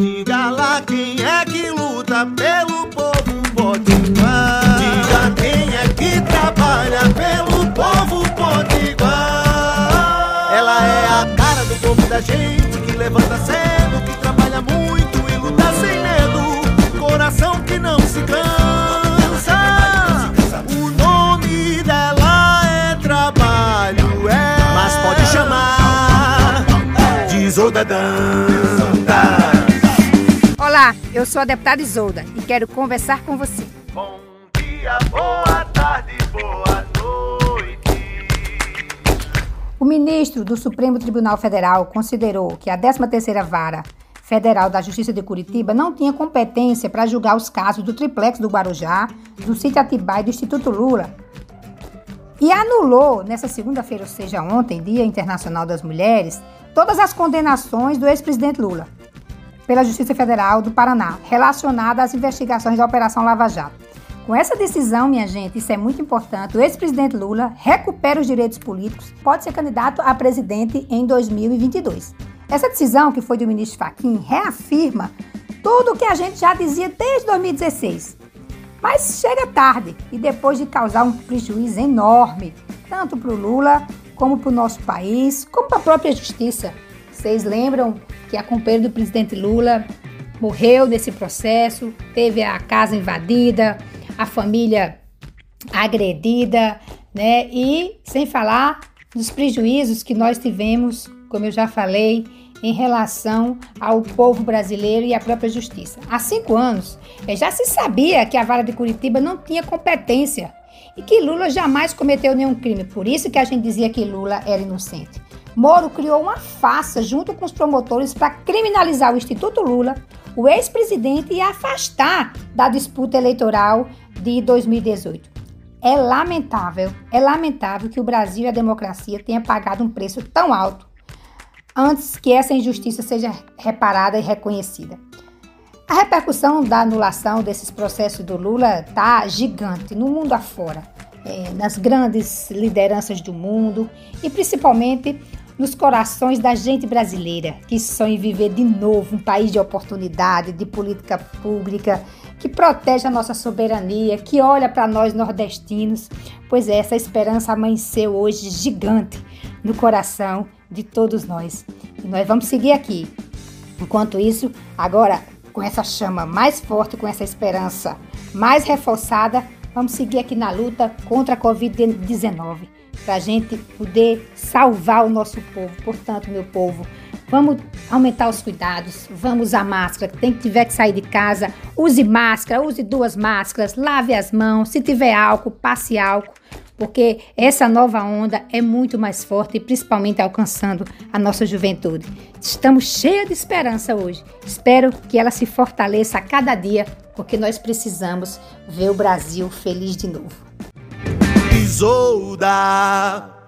Diga lá quem é que luta pelo povo potiguar. Diga quem é que trabalha pelo povo potiguar. Ela é a cara do povo da gente que levanta cedo, que trabalha muito e luta sem medo. Coração que não se cansa. O nome dela é trabalho, é. Mas pode chamar de. Olá, eu sou a deputada Isolda e quero conversar com você. Bom dia, boa tarde, boa noite. O ministro do Supremo Tribunal Federal considerou que a 13ª Vara Federal da Justiça de Curitiba não tinha competência para julgar os casos do triplex do Guarujá, do sítio Atibaia e do Instituto Lula. E anulou, nessa segunda-feira, ou seja, ontem, Dia Internacional das Mulheres, todas as condenações do ex-presidente Lula pela Justiça Federal do Paraná, relacionada às investigações da Operação Lava Jato. Com essa decisão, minha gente, isso é muito importante, o ex-presidente Lula recupera os direitos políticos, pode ser candidato a presidente em 2022. Essa decisão, que foi do ministro Fachin, reafirma tudo o que a gente já dizia desde 2016. Mas chega tarde e depois de causar um prejuízo enorme, tanto para o Lula, como para o nosso país, como para a própria justiça. Vocês lembram que a companheira do presidente Lula morreu nesse processo, teve a casa invadida, a família agredida, né? E sem falar dos prejuízos que nós tivemos, como eu já falei, em relação ao povo brasileiro e à própria justiça. Há cinco anos, eh, já se sabia que a vara de Curitiba não tinha competência e que Lula jamais cometeu nenhum crime. Por isso que a gente dizia que Lula era inocente. Moro criou uma farsa junto com os promotores para criminalizar o Instituto Lula, o ex-presidente e afastar da disputa eleitoral de 2018. É lamentável, é lamentável que o Brasil e a democracia tenham pagado um preço tão alto antes que essa injustiça seja reparada e reconhecida. A repercussão da anulação desses processos do Lula está gigante no mundo afora, é, nas grandes lideranças do mundo e principalmente nos corações da gente brasileira que sonha em viver de novo um país de oportunidade, de política pública, que protege a nossa soberania, que olha para nós nordestinos, pois é, essa esperança amanheceu hoje gigante no coração de todos nós. E nós vamos seguir aqui. Enquanto isso, agora com essa chama mais forte, com essa esperança mais reforçada, vamos seguir aqui na luta contra a Covid-19, para a gente poder salvar o nosso povo. Portanto, meu povo, vamos aumentar os cuidados, vamos usar máscara. Quem tiver que sair de casa, use máscara, use duas máscaras, lave as mãos. Se tiver álcool, passe álcool porque essa nova onda é muito mais forte e principalmente alcançando a nossa juventude. Estamos cheios de esperança hoje. Espero que ela se fortaleça a cada dia, porque nós precisamos ver o Brasil feliz de novo. Isolda.